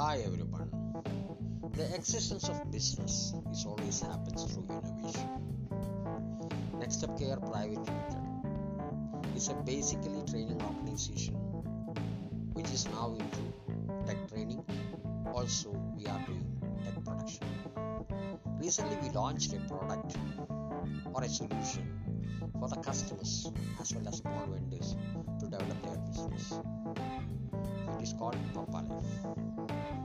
Hi everyone. The existence of business is always happens through innovation. Next Up Care Private Limited is a basically training organization which is now into tech training. Also, we are doing tech production. Recently, we launched a product or a solution for the customers as well as small vendors to develop their business. It is called Papa Life.